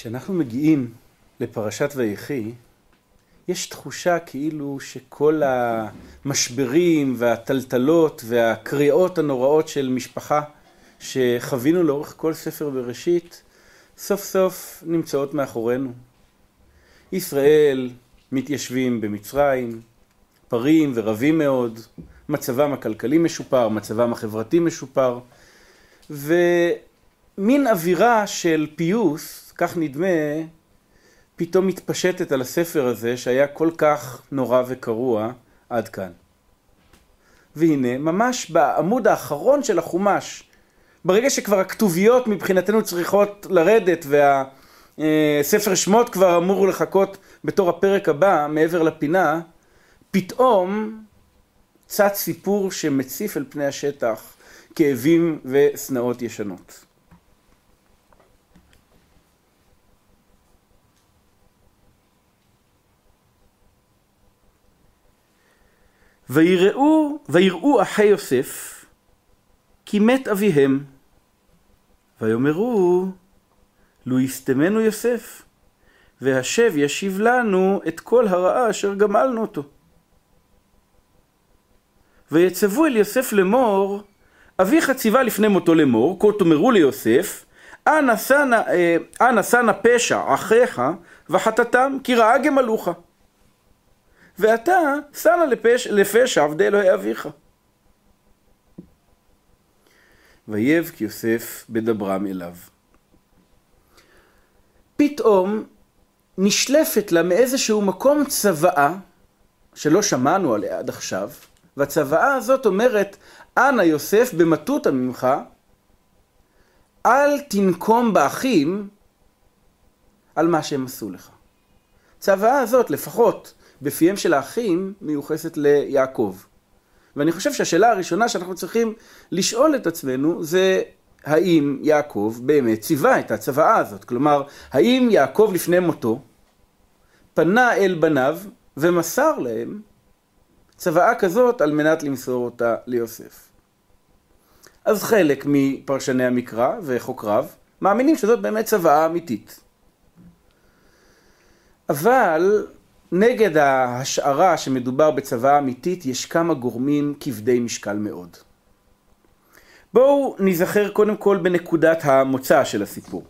כשאנחנו מגיעים לפרשת ויחי, יש תחושה כאילו שכל המשברים והטלטלות והקריאות הנוראות של משפחה שחווינו לאורך כל ספר בראשית, סוף סוף נמצאות מאחורינו. ישראל מתיישבים במצרים, פרים ורבים מאוד, מצבם הכלכלי משופר, מצבם החברתי משופר, ומין אווירה של פיוס, כך נדמה, פתאום מתפשטת על הספר הזה שהיה כל כך נורא וקרוע עד כאן. והנה, ממש בעמוד האחרון של החומש, ברגע שכבר הכתוביות מבחינתנו צריכות לרדת והספר שמות כבר אמור לחכות בתור הפרק הבא מעבר לפינה, פתאום צץ סיפור שמציף אל פני השטח כאבים ושנאות ישנות. ויראו, ויראו אחי יוסף כי מת אביהם ויאמרו לו יסתמנו יוסף והשב ישיב לנו את כל הרעה אשר גמלנו אותו. ויצוו אל יוסף לאמור אביך ציווה לפני מותו לאמור כה תאמרו ליוסף אנא שנה אה, פשע אחיך וחטאתם כי רעה גמלוך ואתה לפש, לפשע עבדי אלוהי אביך. ויבק יוסף בדברם אליו. פתאום נשלפת לה מאיזשהו מקום צוואה שלא שמענו עליה עד עכשיו, והצוואה הזאת אומרת, אנא יוסף במטותא ממך, אל תנקום באחים על מה שהם עשו לך. הצוואה הזאת, לפחות בפיהם של האחים מיוחסת ליעקב. ואני חושב שהשאלה הראשונה שאנחנו צריכים לשאול את עצמנו זה האם יעקב באמת ציווה את הצוואה הזאת. כלומר, האם יעקב לפני מותו פנה אל בניו ומסר להם צוואה כזאת על מנת למסור אותה ליוסף. אז חלק מפרשני המקרא וחוקריו מאמינים שזאת באמת צוואה אמיתית. אבל נגד ההשערה שמדובר בצוואה אמיתית יש כמה גורמים כבדי משקל מאוד. בואו נזכר קודם כל בנקודת המוצא של הסיפור.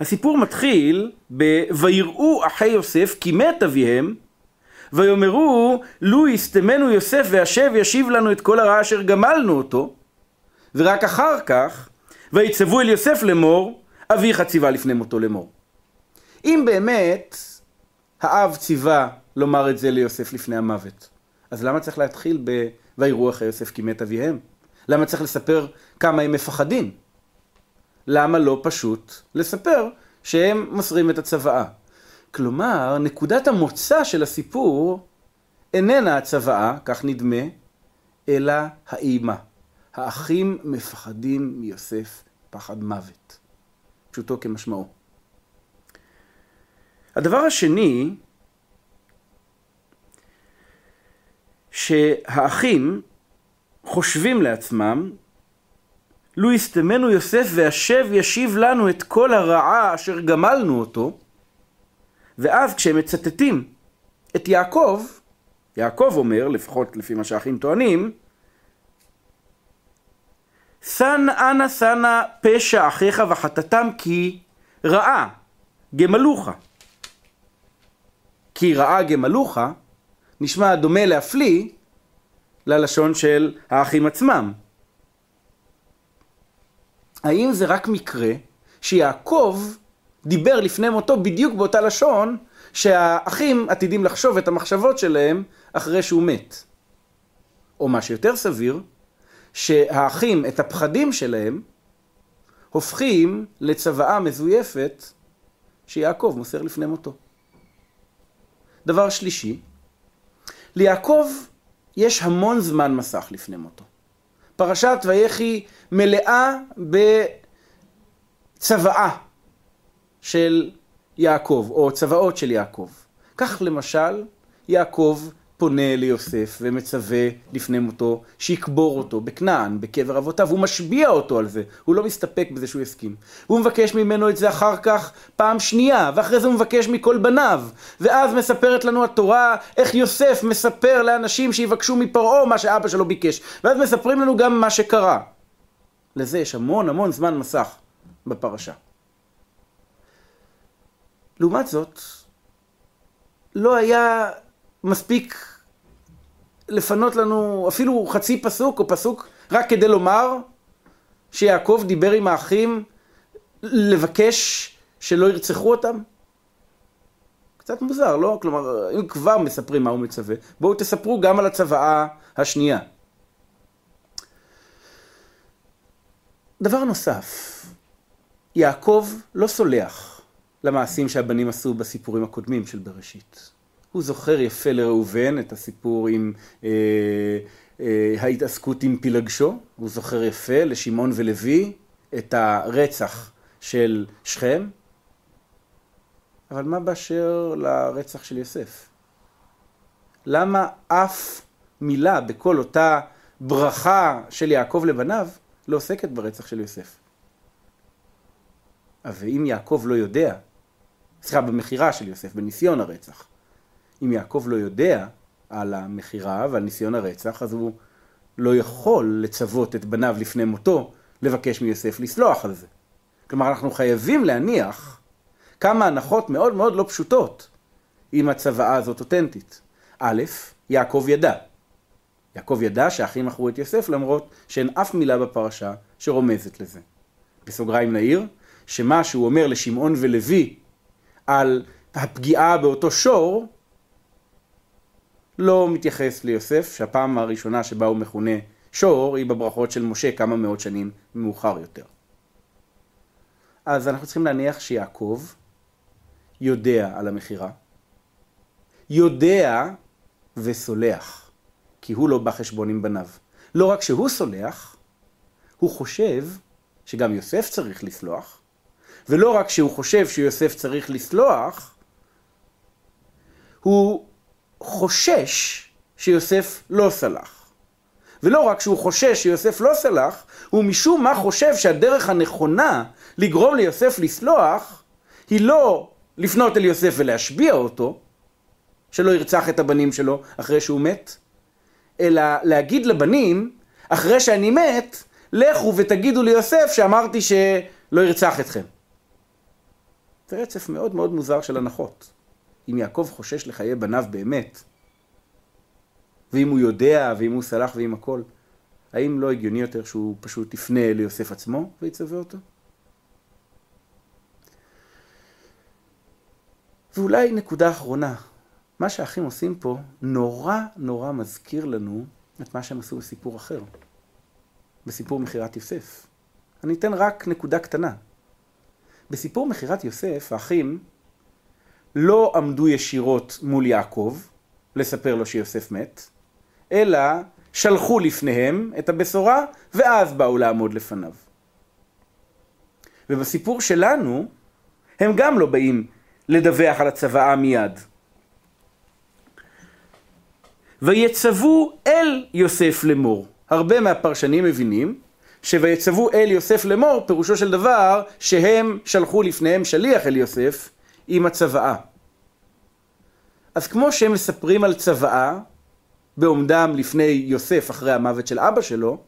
הסיפור מתחיל ב"ויראו אחי יוסף כי מת אביהם" ויאמרו לו יסתמנו יוסף והשב ישיב לנו את כל הרע אשר גמלנו אותו ורק אחר כך ויצוו אל יוסף לאמור אביך ציווה לפני מותו לאמור. אם באמת האב ציווה לומר את זה ליוסף לפני המוות. אז למה צריך להתחיל ב... ויראו אחרי יוסף כי מת אביהם"? למה צריך לספר כמה הם מפחדים? למה לא פשוט לספר שהם מוסרים את הצוואה? כלומר, נקודת המוצא של הסיפור איננה הצוואה, כך נדמה, אלא האימה. האחים מפחדים מיוסף פחד מוות. פשוטו כמשמעו. הדבר השני, שהאחים חושבים לעצמם, לו יסתמנו יוסף והשב ישיב לנו את כל הרעה אשר גמלנו אותו, ואז כשהם מצטטים את יעקב, יעקב אומר, לפחות לפי מה שהאחים טוענים, שן אנה שנה פשע אחיך וחטאתם כי רעה גמלוך. כי רעה גמלוך, נשמע דומה להפליא ללשון של האחים עצמם. האם זה רק מקרה שיעקב דיבר לפני מותו בדיוק באותה לשון שהאחים עתידים לחשוב את המחשבות שלהם אחרי שהוא מת? או מה שיותר סביר, שהאחים את הפחדים שלהם הופכים לצוואה מזויפת שיעקב מוסר לפני מותו. דבר שלישי, ליעקב יש המון זמן מסך לפני מותו. פרשת ויחי מלאה בצוואה של יעקב, או צוואות של יעקב. כך למשל, יעקב פונה ליוסף ומצווה לפני מותו שיקבור אותו בכנען, בקבר אבותיו, הוא משביע אותו על זה, הוא לא מסתפק בזה שהוא יסכים. הוא מבקש ממנו את זה אחר כך פעם שנייה, ואחרי זה הוא מבקש מכל בניו, ואז מספרת לנו התורה איך יוסף מספר לאנשים שיבקשו מפרעה מה שאבא שלו ביקש, ואז מספרים לנו גם מה שקרה. לזה יש המון המון זמן מסך בפרשה. לעומת זאת, לא היה מספיק לפנות לנו אפילו חצי פסוק או פסוק רק כדי לומר שיעקב דיבר עם האחים לבקש שלא ירצחו אותם? קצת מוזר, לא? כלומר, אם כבר מספרים מה הוא מצווה, בואו תספרו גם על הצוואה השנייה. דבר נוסף, יעקב לא סולח למעשים שהבנים עשו בסיפורים הקודמים של בראשית. הוא זוכר יפה לראובן את הסיפור עם אה, אה, ההתעסקות עם פילגשו, הוא זוכר יפה לשמעון ולוי את הרצח של שכם, אבל מה באשר לרצח של יוסף? למה אף מילה בכל אותה ברכה של יעקב לבניו לא עוסקת ברצח של יוסף? ואם יעקב לא יודע, סליחה, במכירה של יוסף, בניסיון הרצח, אם יעקב לא יודע על המכירה ועל ניסיון הרצח, אז הוא לא יכול לצוות את בניו לפני מותו לבקש מיוסף לסלוח על זה. כלומר, אנחנו חייבים להניח כמה הנחות מאוד מאוד לא פשוטות אם הצוואה הזאת אותנטית. א', יעקב ידע. יעקב ידע שהאחים מכרו את יוסף למרות שאין אף מילה בפרשה שרומזת לזה. בסוגריים נעיר, שמה שהוא אומר לשמעון ולוי על הפגיעה באותו שור, לא מתייחס ליוסף, שהפעם הראשונה שבה הוא מכונה שור היא בברכות של משה כמה מאות שנים מאוחר יותר. אז אנחנו צריכים להניח שיעקב יודע על המכירה, יודע וסולח, כי הוא לא בא חשבון עם בניו. לא רק שהוא סולח, הוא חושב שגם יוסף צריך לסלוח, ולא רק שהוא חושב שיוסף צריך לסלוח, הוא חושש שיוסף לא סלח. ולא רק שהוא חושש שיוסף לא סלח, הוא משום מה חושב שהדרך הנכונה לגרום ליוסף לסלוח, היא לא לפנות אל יוסף ולהשביע אותו, שלא ירצח את הבנים שלו אחרי שהוא מת, אלא להגיד לבנים, אחרי שאני מת, לכו ותגידו ליוסף שאמרתי שלא ירצח אתכם. זה רצף מאוד מאוד מוזר של הנחות. אם יעקב חושש לחיי בניו באמת, ואם הוא יודע, ואם הוא סלח ועם הכל, האם לא הגיוני יותר שהוא פשוט יפנה ליוסף עצמו ויצווה אותו? ואולי נקודה אחרונה, מה שהאחים עושים פה נורא נורא מזכיר לנו את מה שהם עשו בסיפור אחר, בסיפור מכירת יוסף. אני אתן רק נקודה קטנה. בסיפור מכירת יוסף, האחים לא עמדו ישירות מול יעקב לספר לו שיוסף מת, אלא שלחו לפניהם את הבשורה ואז באו לעמוד לפניו. ובסיפור שלנו הם גם לא באים לדווח על הצוואה מיד. ויצוו אל יוסף לאמור. הרבה מהפרשנים מבינים שויצוו אל יוסף לאמור פירושו של דבר שהם שלחו לפניהם שליח אל יוסף עם הצוואה. אז כמו שהם מספרים על צוואה בעומדם לפני יוסף אחרי המוות של אבא שלו,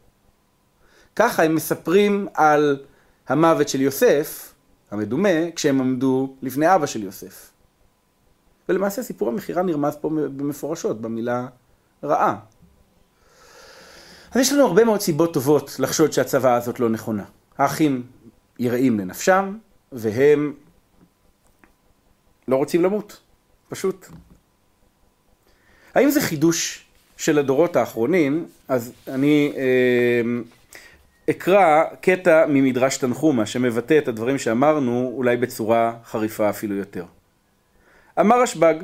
ככה הם מספרים על המוות של יוסף, המדומה, כשהם עמדו לפני אבא של יוסף. ולמעשה סיפור המכירה נרמז פה במפורשות, במילה רעה. אז יש לנו הרבה מאוד סיבות טובות לחשוד שהצוואה הזאת לא נכונה. האחים יראים לנפשם, והם לא רוצים למות, פשוט. האם זה חידוש של הדורות האחרונים? אז אני אה, אקרא קטע ממדרש תנחומה שמבטא את הדברים שאמרנו אולי בצורה חריפה אפילו יותר. אמר רשב"ג,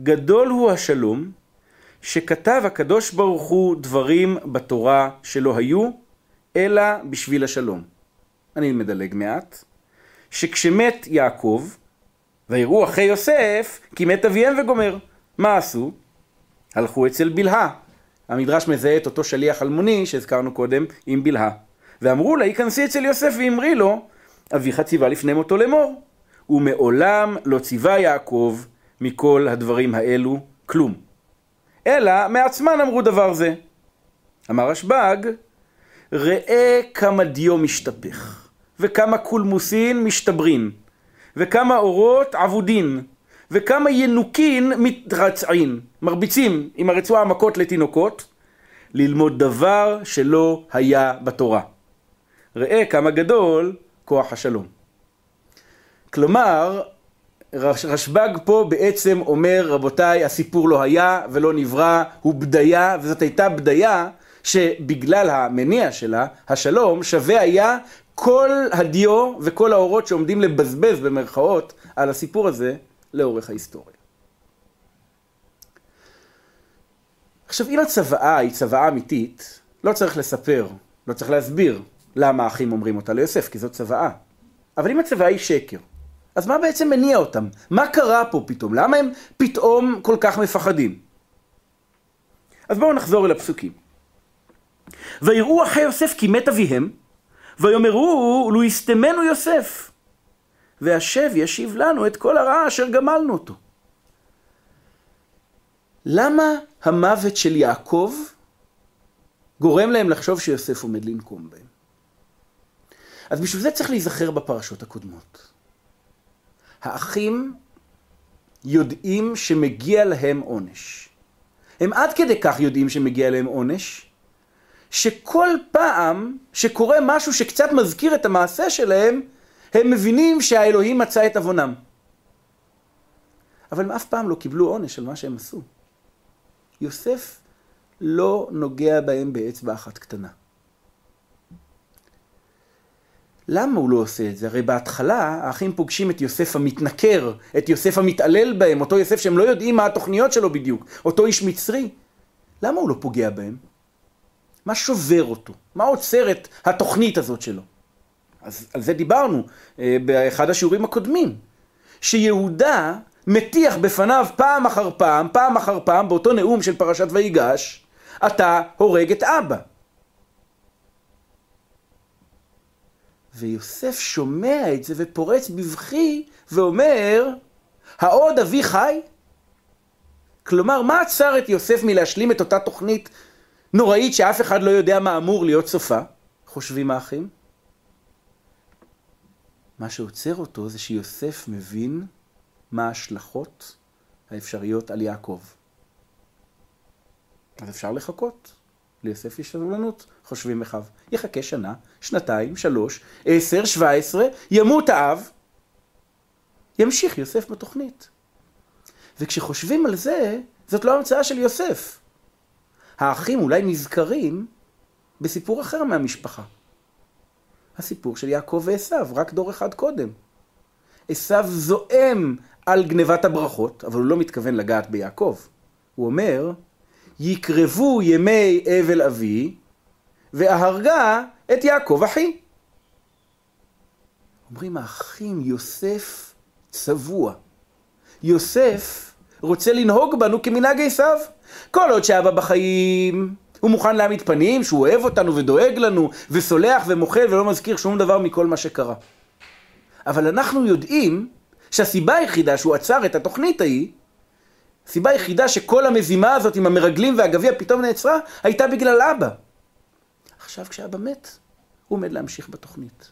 גדול הוא השלום שכתב הקדוש ברוך הוא דברים בתורה שלא היו, אלא בשביל השלום. אני מדלג מעט. שכשמת יעקב, ויראו אחי יוסף, כי מת אביהם וגומר. מה עשו? הלכו אצל בלהה. המדרש מזהה את אותו שליח אלמוני שהזכרנו קודם עם בלהה. ואמרו לה, היכנסי אצל יוסף ואמרי לו, אביך ציווה לפני מותו לאמור. ומעולם לא ציווה יעקב מכל הדברים האלו כלום. אלא מעצמן אמרו דבר זה. אמר רשב"ג, ראה כמה דיו משתפך, וכמה קולמוסין משתברין, וכמה אורות עבודין, וכמה ינוקין מתרצעין, מרביצים עם הרצועה מכות לתינוקות, ללמוד דבר שלא היה בתורה. ראה כמה גדול כוח השלום. כלומר, רשב"ג פה בעצם אומר, רבותיי, הסיפור לא היה ולא נברא, הוא בדיה, וזאת הייתה בדיה שבגלל המניע שלה, השלום, שווה היה כל הדיו וכל האורות שעומדים לבזבז במרכאות על הסיפור הזה לאורך ההיסטוריה. עכשיו, אם הצוואה היא צוואה אמיתית, לא צריך לספר, לא צריך להסביר למה האחים אומרים אותה ליוסף, כי זאת צוואה. אבל אם הצוואה היא שקר, אז מה בעצם מניע אותם? מה קרה פה פתאום? למה הם פתאום כל כך מפחדים? אז בואו נחזור אל הפסוקים. ויראו אחי יוסף כי מת אביהם, ויאמרו לו יסתמנו יוסף, והשב ישיב לנו את כל הרעה אשר גמלנו אותו. למה המוות של יעקב גורם להם לחשוב שיוסף עומד לנקום בהם? אז בשביל זה צריך להיזכר בפרשות הקודמות. האחים יודעים שמגיע להם עונש. הם עד כדי כך יודעים שמגיע להם עונש, שכל פעם שקורה משהו שקצת מזכיר את המעשה שלהם, הם מבינים שהאלוהים מצא את עוונם. אבל הם אף פעם לא קיבלו עונש על מה שהם עשו. יוסף לא נוגע בהם באצבע אחת קטנה. למה הוא לא עושה את זה? הרי בהתחלה האחים פוגשים את יוסף המתנכר, את יוסף המתעלל בהם, אותו יוסף שהם לא יודעים מה התוכניות שלו בדיוק, אותו איש מצרי. למה הוא לא פוגע בהם? מה שובר אותו? מה עוצר את התוכנית הזאת שלו? אז על זה דיברנו אה, באחד השיעורים הקודמים. שיהודה מטיח בפניו פעם אחר פעם, פעם אחר פעם, באותו נאום של פרשת ויגש, אתה הורג את אבא. ויוסף שומע את זה ופורץ בבכי ואומר, העוד אבי חי? כלומר, מה עצר את יוסף מלהשלים את אותה תוכנית נוראית שאף אחד לא יודע מה אמור להיות סופה? חושבים האחים? מה שעוצר אותו זה שיוסף מבין מה ההשלכות האפשריות על יעקב. אז אפשר לחכות. ליוסף יש סבלנות, חושבים אחיו. יחכה שנה, שנתיים, שלוש, עשר, שבע עשרה, ימות האב, ימשיך יוסף בתוכנית. וכשחושבים על זה, זאת לא המצאה של יוסף. האחים אולי נזכרים בסיפור אחר מהמשפחה. הסיפור של יעקב ועשו, רק דור אחד קודם. עשו זועם על גנבת הברכות, אבל הוא לא מתכוון לגעת ביעקב. הוא אומר, יקרבו ימי אבל אבי, ואהרגה את יעקב אחי. אומרים האחים, יוסף צבוע. יוסף רוצה לנהוג בנו כמנהג עשיו. כל עוד שאבא בחיים, הוא מוכן להעמיד פנים שהוא אוהב אותנו ודואג לנו, וסולח ומוחל ולא מזכיר שום דבר מכל מה שקרה. אבל אנחנו יודעים שהסיבה היחידה שהוא עצר את התוכנית ההיא, הסיבה היחידה שכל המזימה הזאת עם המרגלים והגביע פתאום נעצרה, הייתה בגלל אבא. עכשיו כשאבא מת, הוא עומד להמשיך בתוכנית.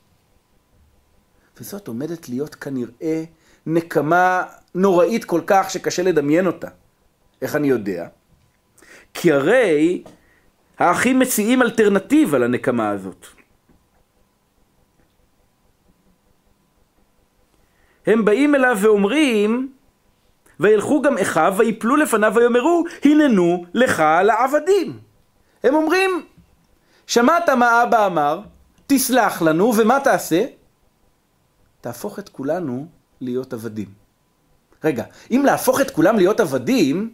וזאת עומדת להיות כנראה נקמה נוראית כל כך שקשה לדמיין אותה. איך אני יודע? כי הרי האחים מציעים אלטרנטיבה לנקמה הזאת. הם באים אליו ואומרים, וילכו גם אחיו ויפלו לפניו ויאמרו, הננו לך לעבדים. הם אומרים, שמעת מה אבא אמר, תסלח לנו, ומה תעשה? תהפוך את כולנו להיות עבדים. רגע, אם להפוך את כולם להיות עבדים,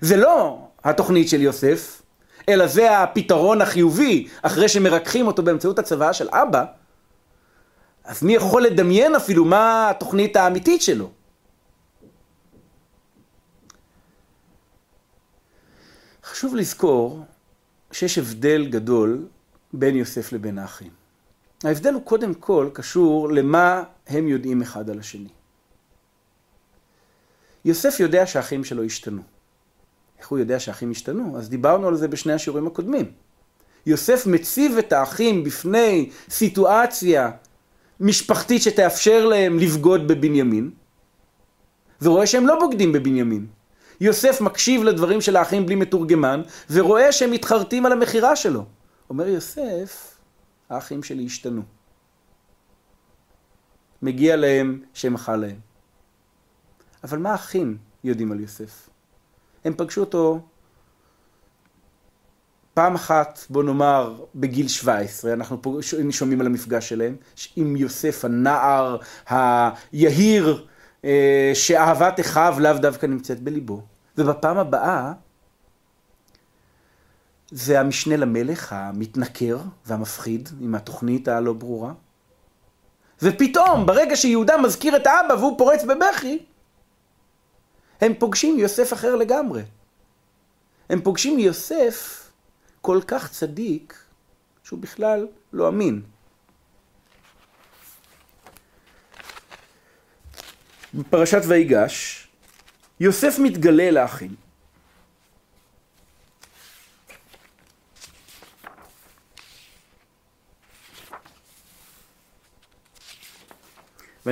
זה לא התוכנית של יוסף, אלא זה הפתרון החיובי, אחרי שמרככים אותו באמצעות הצוואה של אבא, אז מי יכול לדמיין אפילו מה התוכנית האמיתית שלו? חשוב לזכור שיש הבדל גדול בין יוסף לבין האחים. ההבדל הוא קודם כל קשור למה הם יודעים אחד על השני. יוסף יודע שהאחים שלו השתנו. איך הוא יודע שהאחים השתנו? אז דיברנו על זה בשני השיעורים הקודמים. יוסף מציב את האחים בפני סיטואציה משפחתית שתאפשר להם לבגוד בבנימין, ורואה שהם לא בוגדים בבנימין. יוסף מקשיב לדברים של האחים בלי מתורגמן, ורואה שהם מתחרטים על המכירה שלו. אומר יוסף, האחים שלי השתנו. מגיע להם שמחה להם. אבל מה האחים יודעים על יוסף? הם פגשו אותו פעם אחת, בוא נאמר, בגיל 17, אנחנו שומעים על המפגש שלהם, עם יוסף הנער היהיר, אה, שאהבת אחיו לאו דווקא נמצאת בליבו. ובפעם הבאה, זה המשנה למלך המתנכר והמפחיד, עם התוכנית הלא ברורה. ופתאום, ברגע שיהודה מזכיר את האבא והוא פורץ בבכי, הם פוגשים יוסף אחר לגמרי. הם פוגשים יוסף כל כך צדיק, שהוא בכלל לא אמין. בפרשת ויגש, יוסף מתגלה לאחים.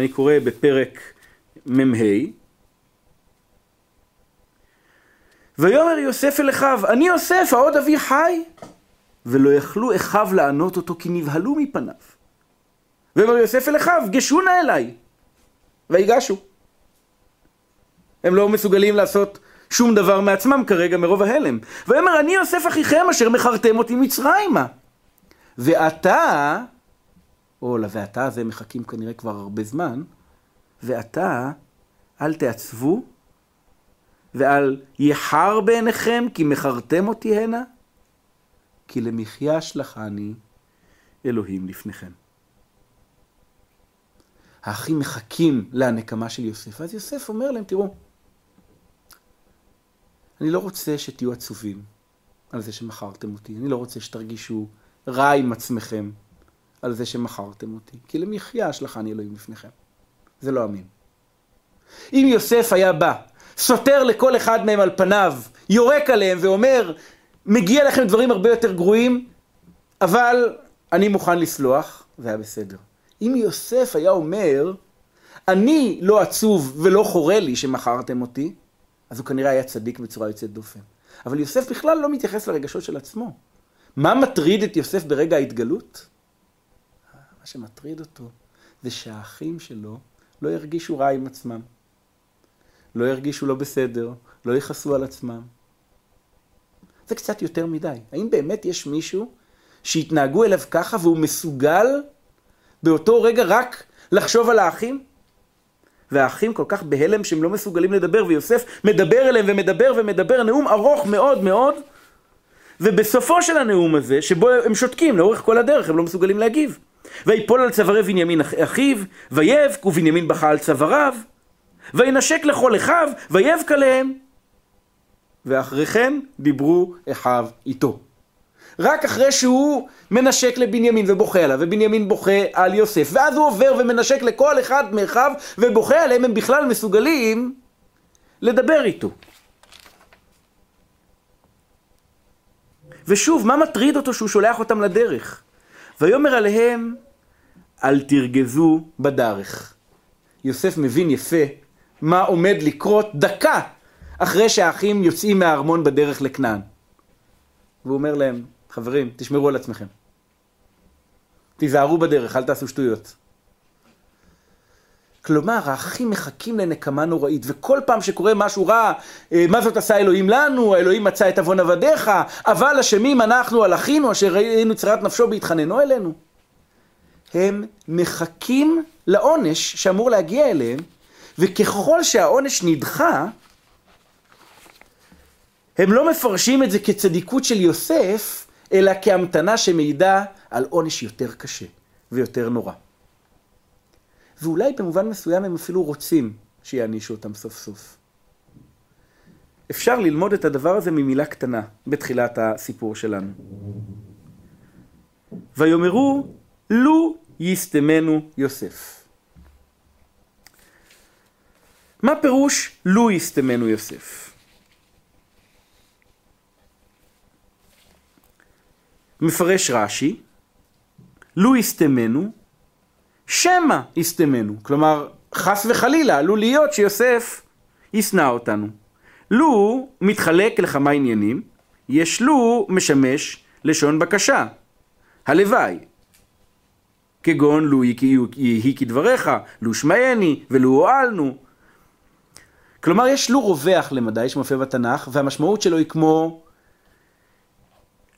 ואני קורא בפרק מ"ה ויאמר יוסף אל אחיו, אני יוסף, העוד אבי חי. ולא יכלו אחיו לענות אותו, כי נבהלו מפניו. ויאמר יוסף אל אחיו, גשו נא אליי. ויגשו. הם לא מסוגלים לעשות שום דבר מעצמם כרגע מרוב ההלם. ויאמר, אני יוסף אחיכם אשר מכרתם אותי מצרימה. ועתה, או ל"ואתה" הזה מחכים כנראה כבר הרבה זמן, ועתה, אל תעצבו ועל יחר בעיניכם כי מכרתם אותי הנה? כי למחיה שלחני אלוהים לפניכם. האחים מחכים לנקמה של יוסף, אז יוסף אומר להם, תראו, אני לא רוצה שתהיו עצובים על זה שמכרתם אותי, אני לא רוצה שתרגישו רע עם עצמכם על זה שמכרתם אותי, כי למחיה שלחני אלוהים לפניכם. זה לא אמין. אם יוסף היה בא סותר לכל אחד מהם על פניו, יורק עליהם ואומר, מגיע לכם דברים הרבה יותר גרועים, אבל אני מוכן לסלוח, זה היה בסדר. אם יוסף היה אומר, אני לא עצוב ולא חורה לי שמכרתם אותי, אז הוא כנראה היה צדיק בצורה יוצאת דופן. אבל יוסף בכלל לא מתייחס לרגשות של עצמו. מה מטריד את יוסף ברגע ההתגלות? מה שמטריד אותו זה שהאחים שלו לא ירגישו רע עם עצמם. לא ירגישו לא בסדר, לא יכעסו על עצמם. זה קצת יותר מדי. האם באמת יש מישהו שהתנהגו אליו ככה והוא מסוגל באותו רגע רק לחשוב על האחים? והאחים כל כך בהלם שהם לא מסוגלים לדבר, ויוסף מדבר אליהם ומדבר ומדבר, נאום ארוך מאוד מאוד, ובסופו של הנאום הזה, שבו הם שותקים לאורך כל הדרך, הם לא מסוגלים להגיב. ויפול על צווארי בנימין אחיו, ויבק, ובנימין בכה על צוואריו. וינשק לכל אחיו, ויבק עליהם. ואחרי כן דיברו אחיו איתו. רק אחרי שהוא מנשק לבנימין ובוכה עליו, ובנימין בוכה על יוסף, ואז הוא עובר ומנשק לכל אחד מאחיו ובוכה עליהם, הם בכלל מסוגלים לדבר איתו. ושוב, מה מטריד אותו שהוא שולח אותם לדרך? ויאמר עליהם, אל תרגזו בדרך. יוסף מבין יפה מה עומד לקרות דקה אחרי שהאחים יוצאים מהארמון בדרך לכנען. והוא אומר להם, חברים, תשמרו על עצמכם. תיזהרו בדרך, אל תעשו שטויות. כלומר, האחים מחכים לנקמה נוראית, וכל פעם שקורה משהו רע, אה, מה זאת עשה אלוהים לנו, האלוהים מצא את עוון עבדיך, אבל אשמים אנחנו על אחינו אשר ראינו צרת נפשו בהתחננו אלינו. הם מחכים לעונש שאמור להגיע אליהם, וככל שהעונש נדחה, הם לא מפרשים את זה כצדיקות של יוסף, אלא כהמתנה שמעידה על עונש יותר קשה ויותר נורא. ואולי במובן מסוים הם אפילו רוצים שיענישו אותם סוף סוף. אפשר ללמוד את הדבר הזה ממילה קטנה בתחילת הסיפור שלנו. ויאמרו לו יסתמנו יוסף. מה פירוש לו יסתמנו יוסף? מפרש רש"י, לו יסתמנו, שמא יסתמנו. כלומר, חס וחלילה, עלול להיות שיוסף ישנא אותנו. לו מתחלק לכמה עניינים, יש לו משמש לשון בקשה. הלוואי. כגון לו יהי כדבריך, לו שמעני ולו הועלנו. כלומר יש לו רווח למדי שמופיע בתנ"ך והמשמעות שלו היא כמו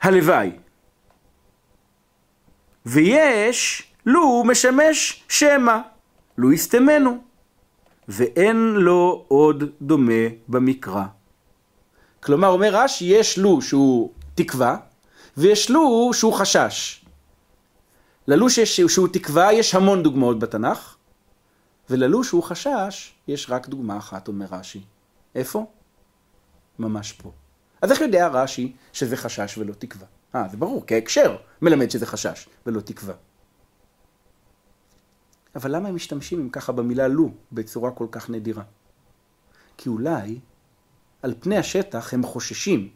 הלוואי. ויש לו משמש שמא, לו יסתמנו, ואין לו עוד דומה במקרא. כלומר אומר רש"י יש לו שהוא תקווה ויש לו שהוא חשש. ללו שהוא תקווה יש המון דוגמאות בתנ"ך, וללו שהוא חשש יש רק דוגמה אחת, אומר רש"י. איפה? ממש פה. אז איך יודע רש"י שזה חשש ולא תקווה? אה, זה ברור, כי ההקשר מלמד שזה חשש ולא תקווה. אבל למה הם משתמשים אם ככה במילה לו בצורה כל כך נדירה? כי אולי על פני השטח הם חוששים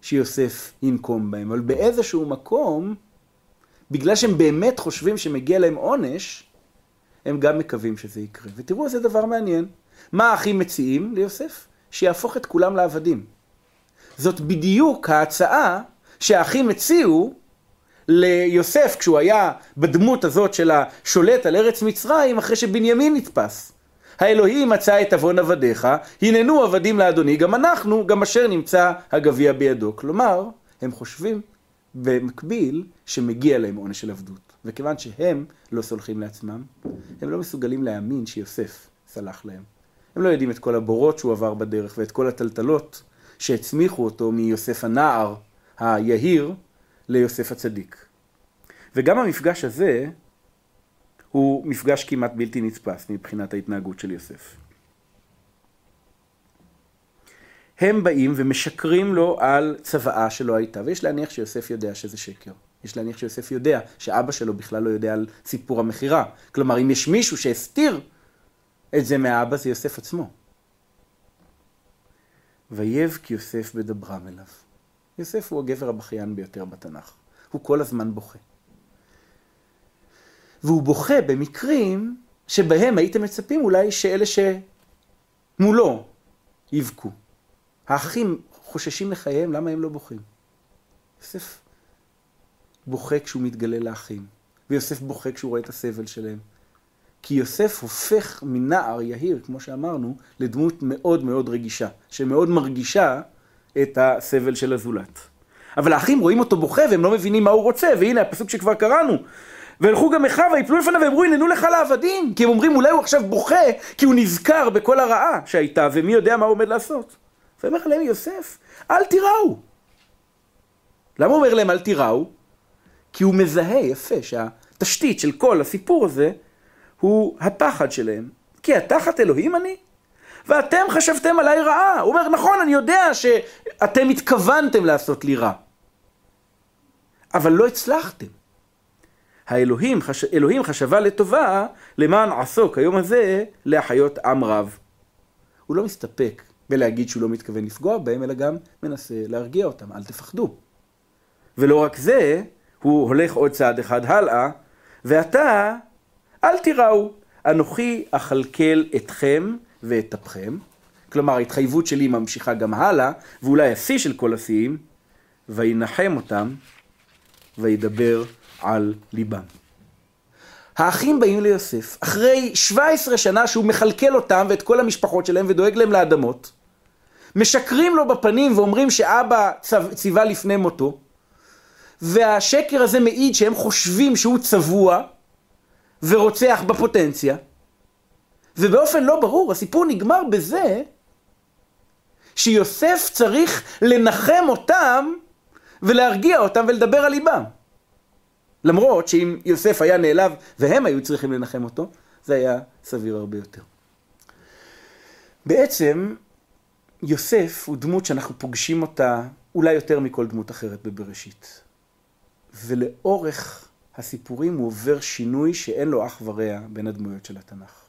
שיוסף ינקום בהם, אבל באיזשהו מקום, בגלל שהם באמת חושבים שמגיע להם עונש, הם גם מקווים שזה יקרה. ותראו איזה דבר מעניין. מה האחים מציעים ליוסף? שיהפוך את כולם לעבדים. זאת בדיוק ההצעה שהאחים הציעו ליוסף כשהוא היה בדמות הזאת של השולט על ארץ מצרים אחרי שבנימין נתפס. האלוהים מצא את עוון עבדיך, הננו עבדים לאדוני, גם אנחנו, גם אשר נמצא הגביע בידו. כלומר, הם חושבים במקביל שמגיע להם עונש של עבדות. וכיוון שהם לא סולחים לעצמם, הם לא מסוגלים להאמין שיוסף סלח להם. הם לא יודעים את כל הבורות שהוא עבר בדרך ואת כל הטלטלות שהצמיחו אותו מיוסף הנער היהיר ליוסף הצדיק. וגם המפגש הזה הוא מפגש כמעט בלתי נתפס מבחינת ההתנהגות של יוסף. הם באים ומשקרים לו על צוואה שלא הייתה, ויש להניח שיוסף יודע שזה שקר. יש להניח שיוסף יודע שאבא שלו בכלל לא יודע על סיפור המכירה. כלומר, אם יש מישהו שהסתיר את זה מהאבא, זה יוסף עצמו. ויבק יוסף בדברם אליו. יוסף הוא הגבר הבכיין ביותר בתנ"ך. הוא כל הזמן בוכה. והוא בוכה במקרים שבהם הייתם מצפים אולי שאלה שמולו יבכו. האחים חוששים לחייהם, למה הם לא בוכים? יוסף בוכה כשהוא מתגלה לאחים, ויוסף בוכה כשהוא רואה את הסבל שלהם. כי יוסף הופך מנער יהיר, כמו שאמרנו, לדמות מאוד מאוד רגישה, שמאוד מרגישה את הסבל של הזולת. אבל האחים רואים אותו בוכה והם לא מבינים מה הוא רוצה, והנה הפסוק שכבר קראנו. והלכו גם אחיו ויפלו לפניו ואמרו הננו לך לעבדים. כי הם אומרים אולי הוא עכשיו בוכה כי הוא נזכר בכל הרעה שהייתה ומי יודע מה הוא עומד לעשות. ואומר להם יוסף, אל תיראו. למה הוא אומר להם אל תיראו? כי הוא מזהה יפה שהתשתית של כל הסיפור הזה הוא הפחד שלהם. כי התחת אלוהים אני? ואתם חשבתם עליי רעה. הוא אומר, נכון, אני יודע שאתם התכוונתם לעשות לי רע. אבל לא הצלחתם. האלוהים חש... אלוהים חשבה לטובה למען עסוק היום הזה להחיות עם רב. הוא לא מסתפק בלהגיד שהוא לא מתכוון לפגוע בהם, אלא גם מנסה להרגיע אותם, אל תפחדו. ולא רק זה, הוא הולך עוד צעד אחד הלאה, ועתה אל תיראו, אנוכי אכלכל אתכם ואת אפכם. כלומר, ההתחייבות שלי ממשיכה גם הלאה, ואולי השיא של כל השיאים, וינחם אותם, וידבר על ליבם. האחים באים ליוסף, אחרי 17 שנה שהוא מכלכל אותם ואת כל המשפחות שלהם ודואג להם לאדמות, משקרים לו בפנים ואומרים שאבא ציווה לפני מותו, והשקר הזה מעיד שהם חושבים שהוא צבוע ורוצח בפוטנציה, ובאופן לא ברור, הסיפור נגמר בזה שיוסף צריך לנחם אותם ולהרגיע אותם ולדבר על ליבם. למרות שאם יוסף היה נעלב והם היו צריכים לנחם אותו, זה היה סביר הרבה יותר. בעצם, יוסף הוא דמות שאנחנו פוגשים אותה אולי יותר מכל דמות אחרת בבראשית. ולאורך הסיפורים הוא עובר שינוי שאין לו אח ורע בין הדמויות של התנ"ך.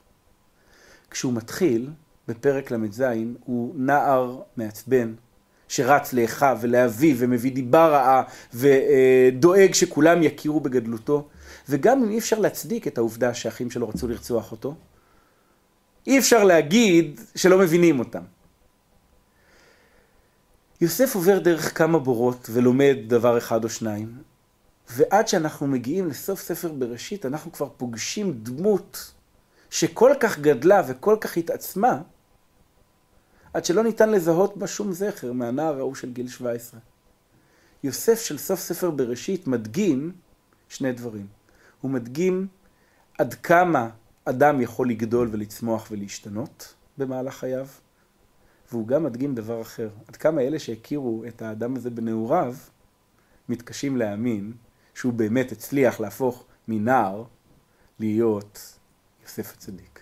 כשהוא מתחיל, בפרק ל"ז, הוא נער מעצבן, שרץ לאחיו ולאביו ומביא דיבה רעה ודואג שכולם יכירו בגדלותו. וגם אם אי אפשר להצדיק את העובדה שהאחים שלו רצו לרצוח אותו, אי אפשר להגיד שלא מבינים אותם. יוסף עובר דרך כמה בורות ולומד דבר אחד או שניים, ועד שאנחנו מגיעים לסוף ספר בראשית, אנחנו כבר פוגשים דמות שכל כך גדלה וכל כך התעצמה, עד שלא ניתן לזהות בה שום זכר מהנער ההוא של גיל 17. יוסף של סוף ספר בראשית מדגים שני דברים. הוא מדגים עד כמה אדם יכול לגדול ולצמוח ולהשתנות במהלך חייו, והוא גם מדגים דבר אחר. עד כמה אלה שהכירו את האדם הזה בנעוריו, מתקשים להאמין שהוא באמת הצליח להפוך מנער להיות יוסף הצדיק.